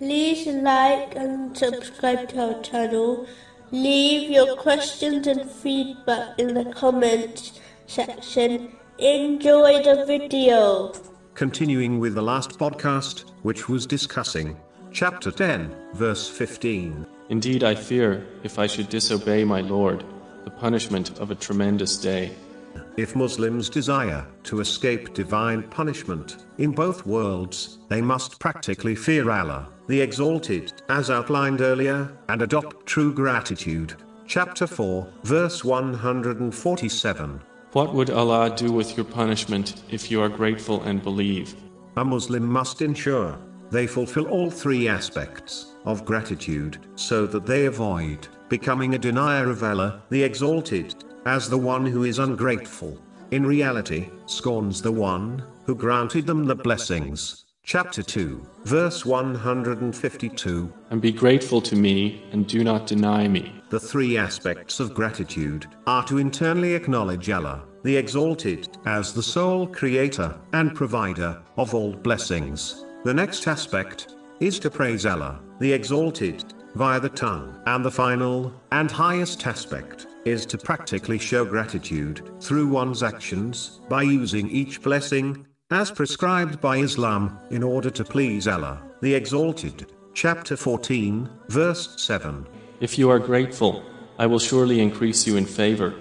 like and subscribe to our channel. Leave your questions and feedback in the comments section. Enjoy the video. Continuing with the last podcast, which was discussing chapter 10, verse 15. Indeed, I fear, if I should disobey my Lord, the punishment of a tremendous day. If Muslims desire to escape divine punishment in both worlds, they must practically fear Allah, the Exalted, as outlined earlier, and adopt true gratitude. Chapter 4, verse 147. What would Allah do with your punishment if you are grateful and believe? A Muslim must ensure they fulfill all three aspects of gratitude so that they avoid becoming a denier of Allah, the Exalted, as the one who is ungrateful, in reality, scorns the one who granted them the blessings. Chapter 2, verse 152. And be grateful to me, and do not deny me. The three aspects of gratitude are to internally acknowledge Allah, the Exalted, as the sole creator and provider of all blessings. The next aspect is to praise Allah, the Exalted, via the tongue. And the final and highest aspect is to practically show gratitude through one's actions by using each blessing as prescribed by Islam in order to please Allah, the Exalted. Chapter 14, verse 7. If you are grateful, I will surely increase you in favor.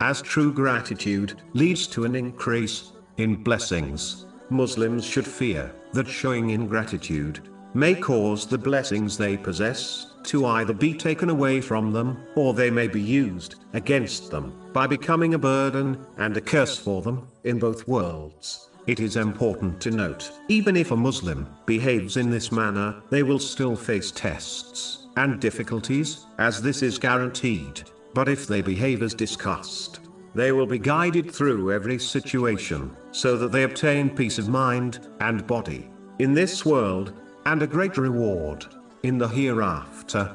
As true gratitude leads to an increase in blessings, Muslims should fear that showing ingratitude may cause the blessings they possess to either be taken away from them, or they may be used against them by becoming a burden and a curse for them in both worlds. It is important to note, even if a Muslim behaves in this manner, they will still face tests and difficulties, as this is guaranteed. But if they behave as discussed, they will be guided through every situation, so that they obtain peace of mind and body in this world, and a great reward in the hereafter.